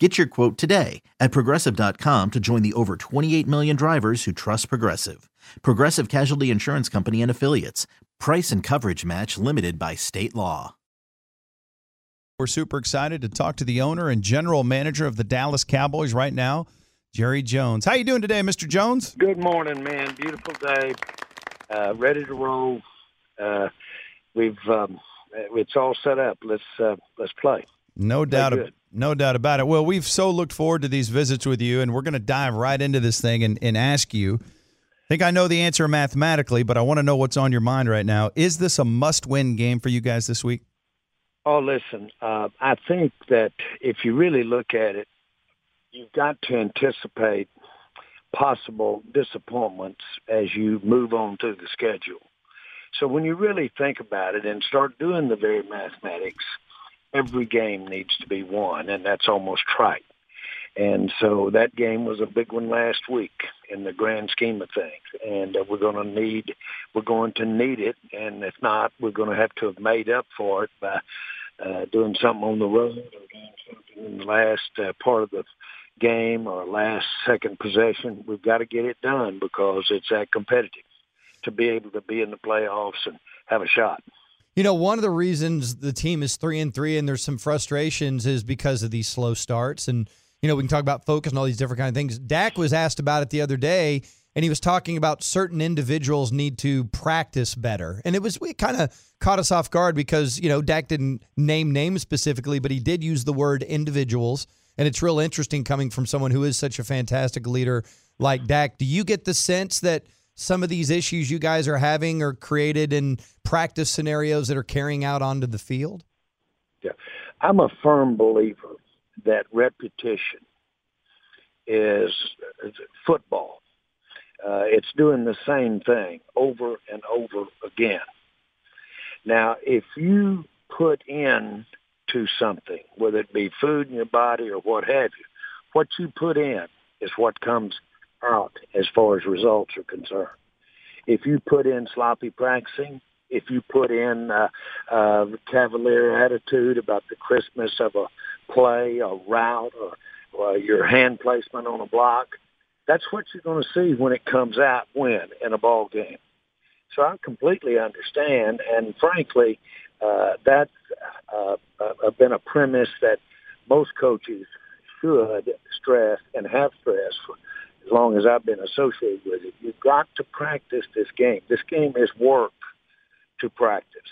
Get your quote today at progressive.com to join the over 28 million drivers who trust Progressive. Progressive Casualty Insurance Company and Affiliates. Price and coverage match limited by state law. We're super excited to talk to the owner and general manager of the Dallas Cowboys right now, Jerry Jones. How you doing today, Mr. Jones? Good morning, man. Beautiful day. Uh, ready to roll. Uh, we've um, it's all set up. Let's uh, let's play. No doubt, good. No doubt about it. Well, we've so looked forward to these visits with you, and we're going to dive right into this thing and, and ask you. I think I know the answer mathematically, but I want to know what's on your mind right now. Is this a must-win game for you guys this week? Oh, listen. Uh, I think that if you really look at it, you've got to anticipate possible disappointments as you move on through the schedule. So when you really think about it and start doing the very mathematics, every game needs to be won, and that's almost trite. And so that game was a big one last week in the grand scheme of things, and uh, we're going to need we're going to need it, and if not, we're going to have to have made up for it by uh, doing something on the road or doing something in the last uh, part of the game or last second possession. We've got to get it done because it's that competitive to be able to be in the playoffs and have a shot. You know, one of the reasons the team is three and three and there's some frustrations is because of these slow starts. And, you know, we can talk about focus and all these different kind of things. Dak was asked about it the other day, and he was talking about certain individuals need to practice better. And it was, it kind of caught us off guard because, you know, Dak didn't name names specifically, but he did use the word individuals. And it's real interesting coming from someone who is such a fantastic leader like Dak. Do you get the sense that some of these issues you guys are having are created in practice scenarios that are carrying out onto the field? Yeah. I'm a firm believer that repetition is, football. Uh, it's doing the same thing over and over again. Now, if you put in to something, whether it be food in your body or what have you, what you put in is what comes out as far as results are concerned. If you put in sloppy practicing, if you put in uh, uh, cavalier attitude about the crispness of a play, a route, or, or your hand placement on a block, that's what you're going to see when it comes out when in a ball game. So I completely understand, and frankly, uh, that's uh, uh, been a premise that most coaches should stress and have stressed as long as I've been associated with it. You've got to practice this game. This game is work to practice.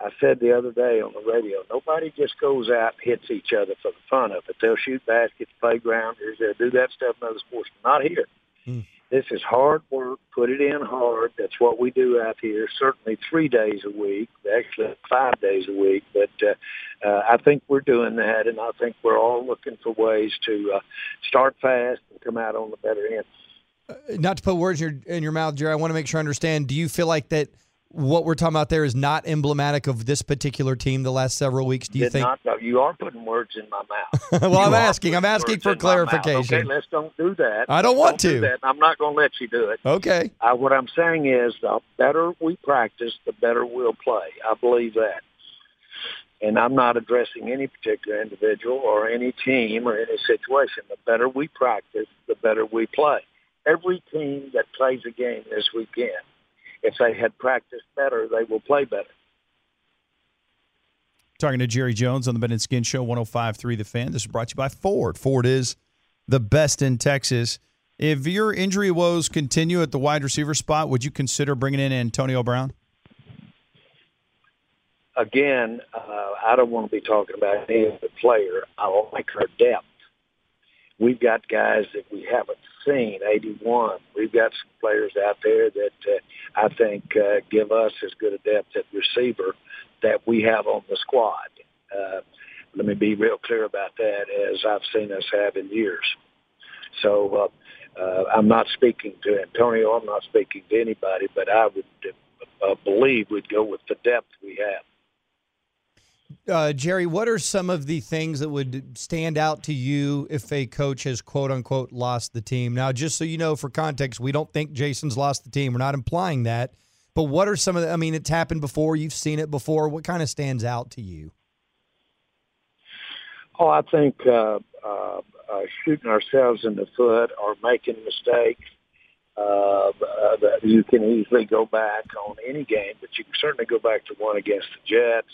I said the other day on the radio, nobody just goes out and hits each other for the fun of it. They'll shoot baskets, playground, they'll do that stuff in other sports, but not here. Mm. This is hard work. Put it in hard. That's what we do out here. Certainly three days a week, actually five days a week. But uh, uh, I think we're doing that, and I think we're all looking for ways to uh, start fast and come out on the better end. Uh, not to put words in your, in your mouth, Jerry, I want to make sure I understand. Do you feel like that – what we're talking about there is not emblematic of this particular team the last several weeks. Do you Did think? Not, you are putting words in my mouth. well, you I'm asking. I'm asking for clarification. Okay, let's don't do that. I don't want don't to. Do I'm not going to let you do it. Okay. Uh, what I'm saying is, the better we practice, the better we'll play. I believe that. And I'm not addressing any particular individual or any team or any situation. The better we practice, the better we play. Every team that plays a game this weekend if they had practiced better, they will play better. Talking to Jerry Jones on the Ben and Skin Show, 105.3 The Fan. This is brought to you by Ford. Ford is the best in Texas. If your injury woes continue at the wide receiver spot, would you consider bringing in Antonio Brown? Again, uh, I don't want to be talking about any other player. I like our depth. We've got guys that we haven't seen, 81. We've got some players out there that uh, I think uh, give us as good a depth at receiver that we have on the squad. Uh, let me be real clear about that, as I've seen us have in years. So uh, uh, I'm not speaking to Antonio. I'm not speaking to anybody, but I would uh, believe we'd go with the depth we have. Uh, Jerry, what are some of the things that would stand out to you if a coach has quote unquote lost the team? Now, just so you know, for context, we don't think Jason's lost the team. We're not implying that. But what are some of the, I mean, it's happened before. You've seen it before. What kind of stands out to you? Oh, I think uh, uh, uh, shooting ourselves in the foot or making mistakes. Uh, that you can easily go back on any game, but you can certainly go back to one against the Jets.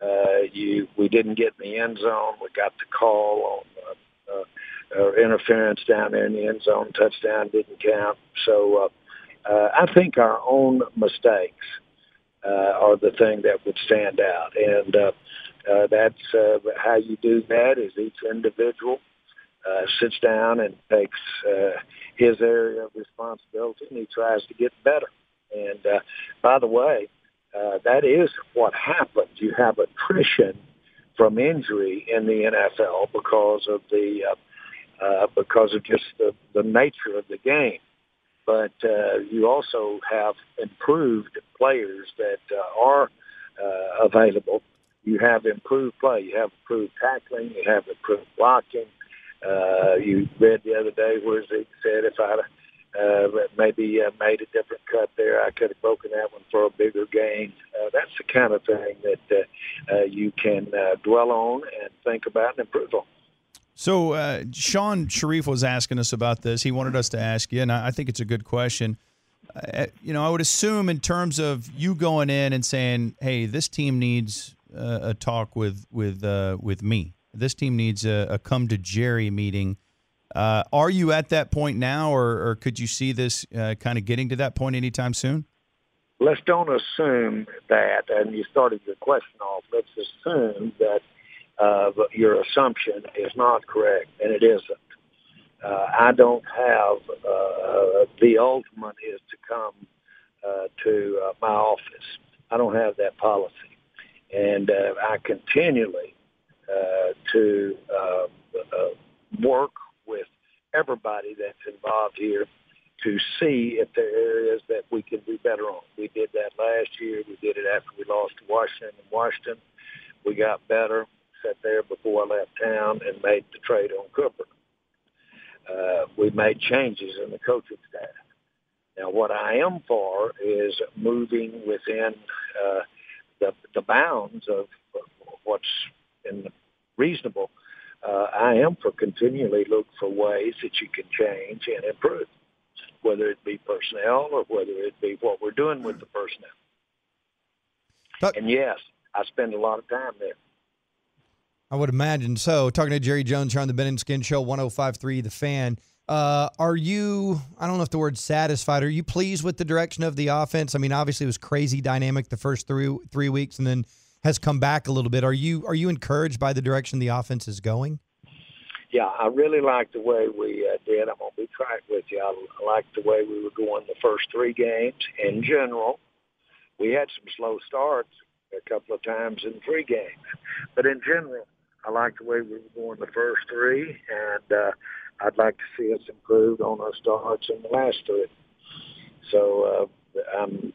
Uh, you, we didn't get in the end zone. We got the call on uh, uh, interference down there in the end zone. Touchdown didn't count. So uh, uh, I think our own mistakes uh, are the thing that would stand out, and uh, uh, that's uh, how you do that. Is each individual uh, sits down and takes uh, his area of responsibility, and he tries to get better. And uh, by the way, uh, that is what happens. You have attrition from injury in the NFL because of the uh, uh, because of just the, the nature of the game. But uh, you also have improved players that uh, are uh, available. You have improved play. You have improved tackling. You have improved blocking. Uh, you read the other day where Zeke said if I'd uh, maybe uh, made a different cut there. I could have broken that one for a bigger gain. Uh, that's the kind of thing that uh, uh, you can uh, dwell on and think about and improve on. So, uh, Shan Shariff was asking us about this. He wanted us to ask you, and I think it's a good question. Uh, you know, I would assume in terms of you going in and saying, "Hey, this team needs uh, a talk with with uh, with me. This team needs a, a come to Jerry meeting." Uh, are you at that point now, or, or could you see this uh, kind of getting to that point anytime soon? Let's don't assume that, and you started your question off. Let's assume that uh, your assumption is not correct, and it isn't. Uh, I don't have uh, the ultimate is to come uh, to uh, my office. I don't have that policy, and uh, I continually uh, to uh, uh, work with everybody that's involved here to see if there are areas that we can do better on. We did that last year. We did it after we lost to Washington and Washington. We got better, sat there before I left town and made the trade on Cooper. Uh, we made changes in the coaching staff. Now, what I am for is moving within uh, the, the bounds of what's in reasonable uh, I am for continually look for ways that you can change and improve, whether it be personnel or whether it be what we're doing with the personnel. Talk- and yes, I spend a lot of time there. I would imagine so. Talking to Jerry Jones here on the Ben and Skin Show, 105.3 The Fan. Uh, are you, I don't know if the word satisfied, are you pleased with the direction of the offense? I mean, obviously it was crazy dynamic the first three three weeks and then has come back a little bit. Are you are you encouraged by the direction the offense is going? Yeah, I really like the way we uh, did. I'm gonna be frank with you. I, like the way we were going the first three games. In general, we had some slow starts a couple of times in three games, but in general, I like the way we were going the first three, and uh, I'd like to see us improve on our starts in the last three. So uh, I'm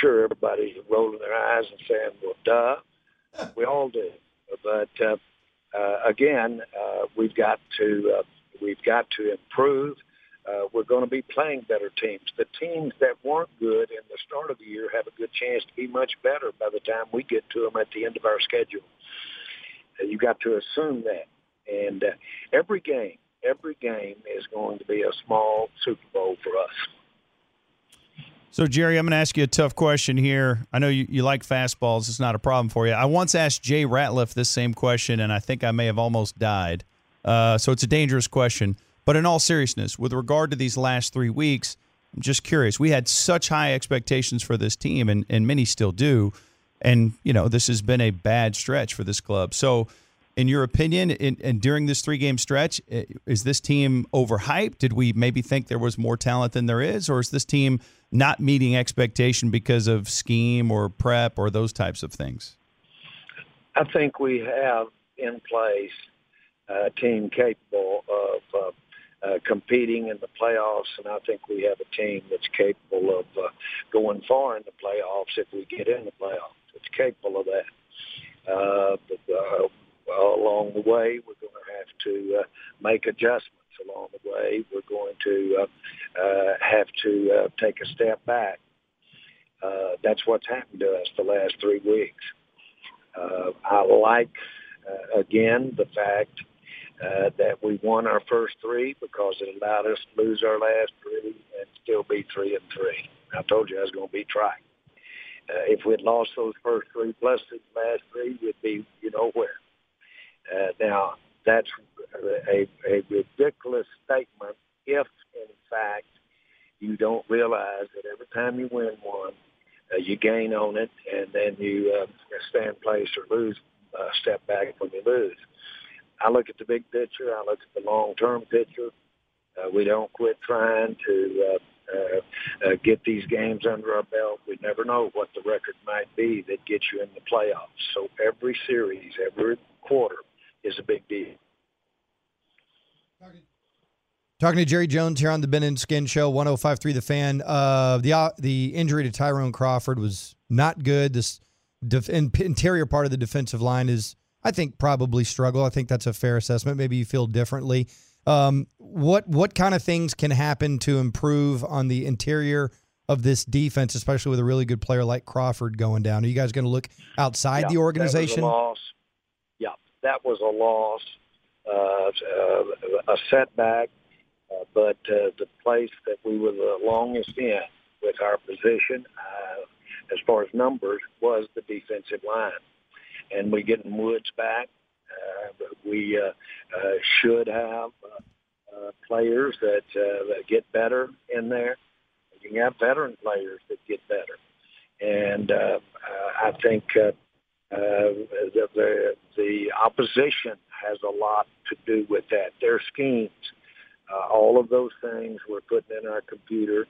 sure everybody's rolling their eyes and saying, "Well, duh." We all do, but uh, uh, again, uh, we've got to uh, we've got to improve. Uh, we're going to be playing better teams. The teams that weren't good in the start of the year have a good chance to be much better by the time we get to them at the end of our schedule. Uh, you got to assume that, and uh, every game, every game is going to be a small Super Bowl for us. So, Jerry, I'm going to ask you a tough question here. I know you, you like fastballs. It's not a problem for you. I once asked Jay Ratliff this same question, and I think I may have almost died. Uh, so, it's a dangerous question. But in all seriousness, with regard to these last three weeks, I'm just curious. We had such high expectations for this team, and, and many still do. And, you know, this has been a bad stretch for this club. So, in your opinion, in, and during this three game stretch, is this team overhyped? Did we maybe think there was more talent than there is? Or is this team not meeting expectation because of scheme or prep or those types of things? I think we have in place a team capable of uh, uh, competing in the playoffs, and I think we have a team that's capable of uh, going far in the playoffs if we get in the playoffs. It's capable of that. Uh, but, uh, along the way, we're going to have to uh, make adjustments. Along the way, we're going to uh, uh, have to uh, take a step back. Uh, that's what's happened to us the last three weeks. Uh, I like, uh, again, the fact uh, that we won our first three because it allowed us to lose our last three and still be three and three. I told you I was going to be trying. Uh, if we'd lost those first three plus the last three, we'd be you know where. Uh, now that's a, a ridiculous statement if, in fact, you don't realize that every time you win one, uh, you gain on it, and then you uh, stand place or lose, uh, step back when you lose. I look at the big picture. I look at the long-term picture. Uh, we don't quit trying to uh, uh, uh, get these games under our belt. We never know what the record might be that gets you in the playoffs. So every series, every quarter is a big deal. Talking to Jerry Jones here on the Ben and Skin Show, 1053 The Fan. Uh, the uh, the injury to Tyrone Crawford was not good. This def- interior part of the defensive line is, I think, probably struggle. I think that's a fair assessment. Maybe you feel differently. Um, what what kind of things can happen to improve on the interior of this defense, especially with a really good player like Crawford going down? Are you guys going to look outside yeah, the organization? That was a loss. That was a loss, uh, a setback uh, but uh, the place that we were the longest in with our position, uh, as far as numbers, was the defensive line. And we're getting Woods back. Uh, we uh, uh, should have uh, uh, players that, uh, that get better in there. You can have veteran players that get better. And uh, uh, I think uh, uh, the, the, the opposition has a lot to do with that. Their schemes uh, all of those things we're putting in our computer.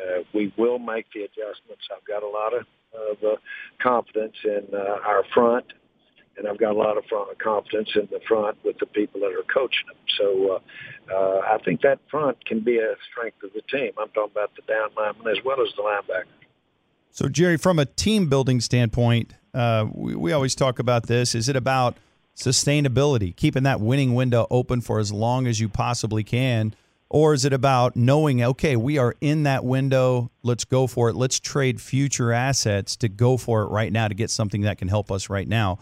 Uh, we will make the adjustments. I've got a lot of, of uh, confidence in uh, our front, and I've got a lot of front, confidence in the front with the people that are coaching them. So uh, uh, I think that front can be a strength of the team. I'm talking about the down lineman as well as the linebacker. So, Jerry, from a team building standpoint, uh, we, we always talk about this. Is it about sustainability, keeping that winning window open for as long as you possibly can? Or is it about knowing, okay, we are in that window, let's go for it. Let's trade future assets to go for it right now to get something that can help us right now.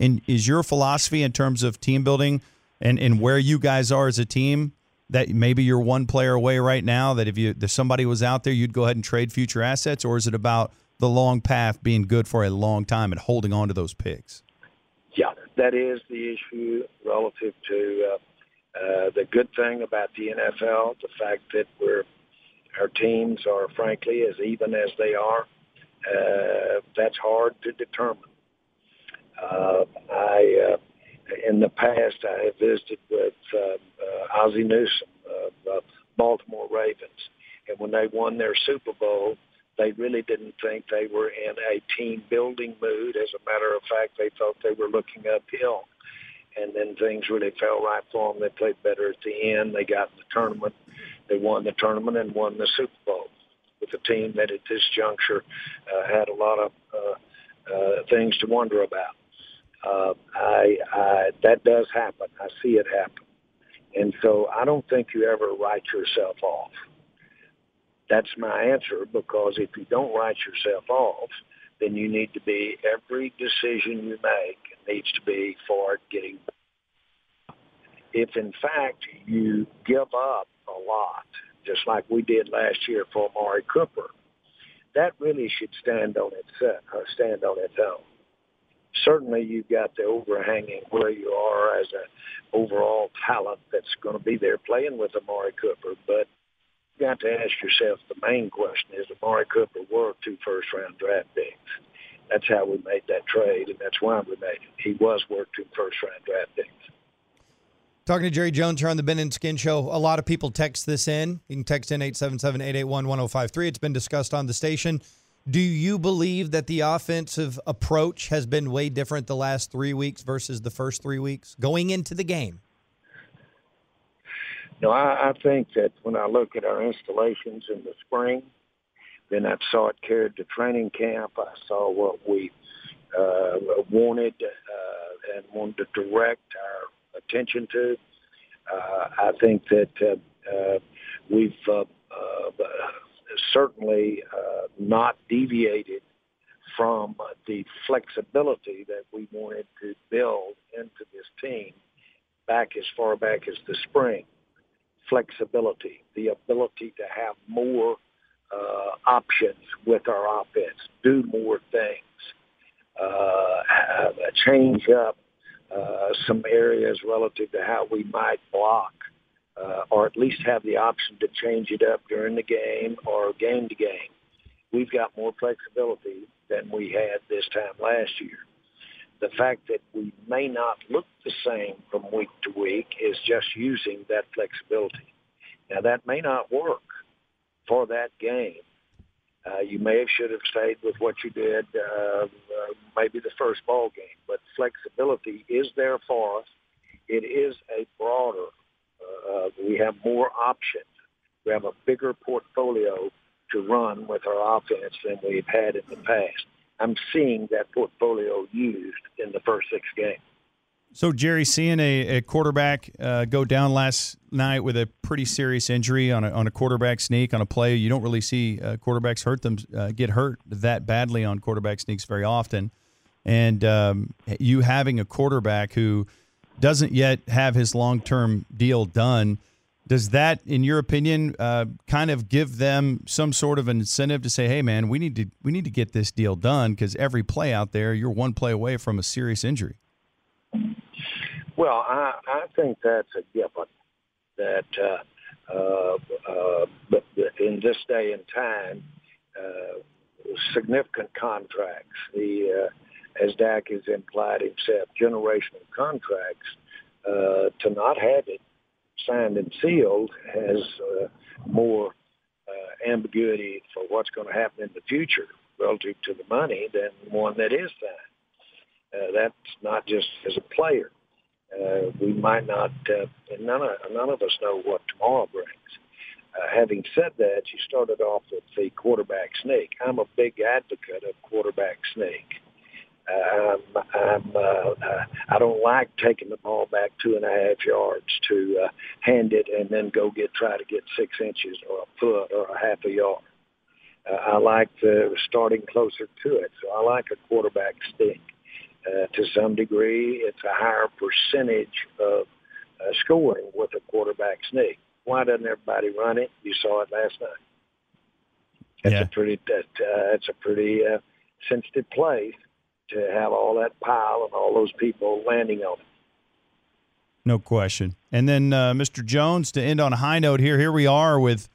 And is your philosophy in terms of team building and, and where you guys are as a team that maybe you're one player away right now, that if you if somebody was out there, you'd go ahead and trade future assets? Or is it about the long path being good for a long time and holding on to those picks? Yeah, that is the issue relative to uh, uh, the good thing about the NFL, the fact that we're our teams are frankly as even as they are. Uh, that's hard to determine. Uh, I, uh, in the past, I have visited with uh, uh, Ozzie Newsome of uh, Baltimore Ravens, and when they won their Super Bowl, they really didn't think they were in a team building mood. As a matter of fact, they thought they were looking uphill. And then things really fell right for them. They played better at the end. They got in the tournament. They won the tournament and won the Super Bowl with a team that at this juncture uh, had a lot of uh, uh, things to wonder about. Uh, I, I, that does happen. I see it happen. And so I don't think you ever write yourself off. That's my answer because if you don't write yourself off, then you need to be every decision you make needs to be for getting. If in fact you give up a lot, just like we did last year for Amari Cooper, that really should stand on itself, uh, stand on its own. Certainly, you've got the overhanging where you are as an overall talent that's going to be there playing with Amari Cooper, but got to ask yourself the main question is Amari Cooper worth two first round draft picks? That's how we made that trade, and that's why we made it. He was worth two first round draft picks. Talking to Jerry Jones here on the Ben and Skin Show. A lot of people text this in. You can text in 877 881 1053. It's been discussed on the station. Do you believe that the offensive approach has been way different the last three weeks versus the first three weeks going into the game? No, I, I think that when I look at our installations in the spring, then I saw it carried to training camp. I saw what we uh, wanted uh, and wanted to direct our attention to. Uh, I think that uh, uh, we've uh, uh, certainly uh, not deviated from the flexibility that we wanted to build into this team back as far back as the spring. Flexibility, the ability to have more uh, options with our offense, do more things, uh, change up uh, some areas relative to how we might block, uh, or at least have the option to change it up during the game or game to game. We've got more flexibility than we had this time last year. The fact that we may not look the same from week to week is just using that flexibility. Now that may not work for that game. Uh, you may have should have stayed with what you did, uh, uh, maybe the first ball game. But flexibility is there for us. It is a broader. Uh, we have more options. We have a bigger portfolio to run with our offense than we've had in the past. I'm seeing that portfolio used in the first six games. So, Jerry, seeing a, a quarterback uh, go down last night with a pretty serious injury on a, on a quarterback sneak on a play, you don't really see uh, quarterbacks hurt them uh, get hurt that badly on quarterback sneaks very often. And um, you having a quarterback who doesn't yet have his long term deal done, does that, in your opinion, uh, kind of give them some sort of incentive to say, "Hey, man, we need to we need to get this deal done because every play out there, you're one play away from a serious injury." Well, I, I think that's a given that uh, uh, uh, but in this day and time, uh, significant contracts, the uh, as Dak has implied himself, generational contracts, to not have it signed and sealed has uh, more uh, ambiguity for what's going to happen in the future relative to the money than one that is signed. Uh, that's not just as a player. Uh, we might not, uh, none of, none of us know what tomorrow brings. Uh, having said that, you started off with the quarterback sneak. I'm a big advocate of quarterback sneak. Uh, I'm, I'm, uh, uh, I don't like taking the ball back two and a half yards to uh, hand it and then go get try to get six inches or a foot or a half a yard. Uh, I like the starting closer to it, so I like a quarterback sneak uh, to some degree. It's a higher percentage of uh, scoring with a quarterback sneak. Why doesn't everybody run it? You saw it last night. It's yeah. a pretty that uh, it's a pretty uh, sensitive place to have all that pile and all those people landing on it. No question. And then uh, Mr. Jones to end on a high note here. Here we are with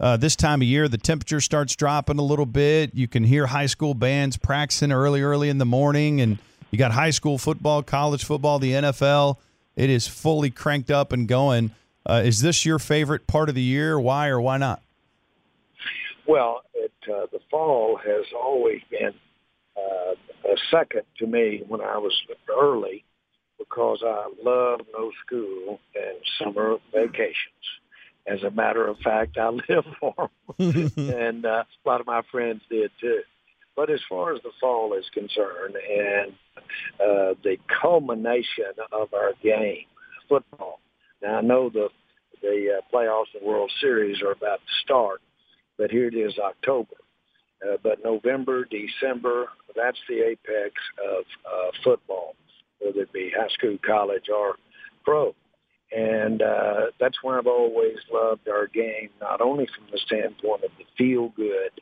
uh, this time of year. The temperature starts dropping a little bit. You can hear high school bands practicing early, early in the morning, and you got high school football, college football, the NFL. It is fully cranked up and going. Uh, is this your favorite part of the year? Why or why not? Well, it, uh, the fall has always been uh, second to me when I was early because I love no school and summer vacations. As a matter of fact, I live for them, and uh, a lot of my friends did too. But as far as the fall is concerned and uh, the culmination of our game, football. Now I know the the uh, playoffs and World Series are about to start, but here it is October. Uh, but November, December, that's the apex of uh, football, whether it be high school, college, or pro. And uh, that's why I've always loved our game, not only from the standpoint of the feel good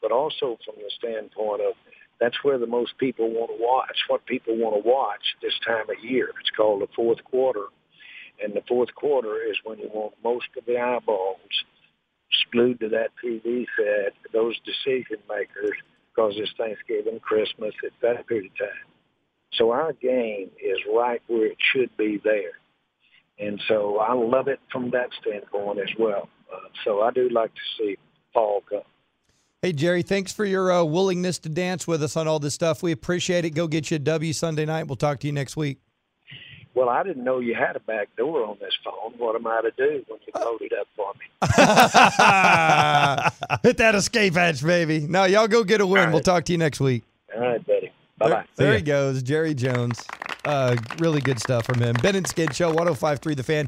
but also from the standpoint of that's where the most people want to watch, what people want to watch this time of year. It's called the fourth quarter. And the fourth quarter is when you want most of the eyeballs glued to that TV set, those decision makers, because it's Thanksgiving, Christmas, it's that period of time. So our game is right where it should be there. And so I love it from that standpoint as well. Uh, so I do like to see fall come. Hey, Jerry, thanks for your uh, willingness to dance with us on all this stuff. We appreciate it. Go get you a W Sunday night. We'll talk to you next week. Well, I didn't know you had a back door on this phone. What am I to do when you load it up for me? Hit that escape hatch, baby. No, y'all go get a win. All right. We'll talk to you next week. All right, buddy. Bye bye. There, there he goes, Jerry Jones. Uh, really good stuff from him. Ben and Skin Show, 1053 The Fan.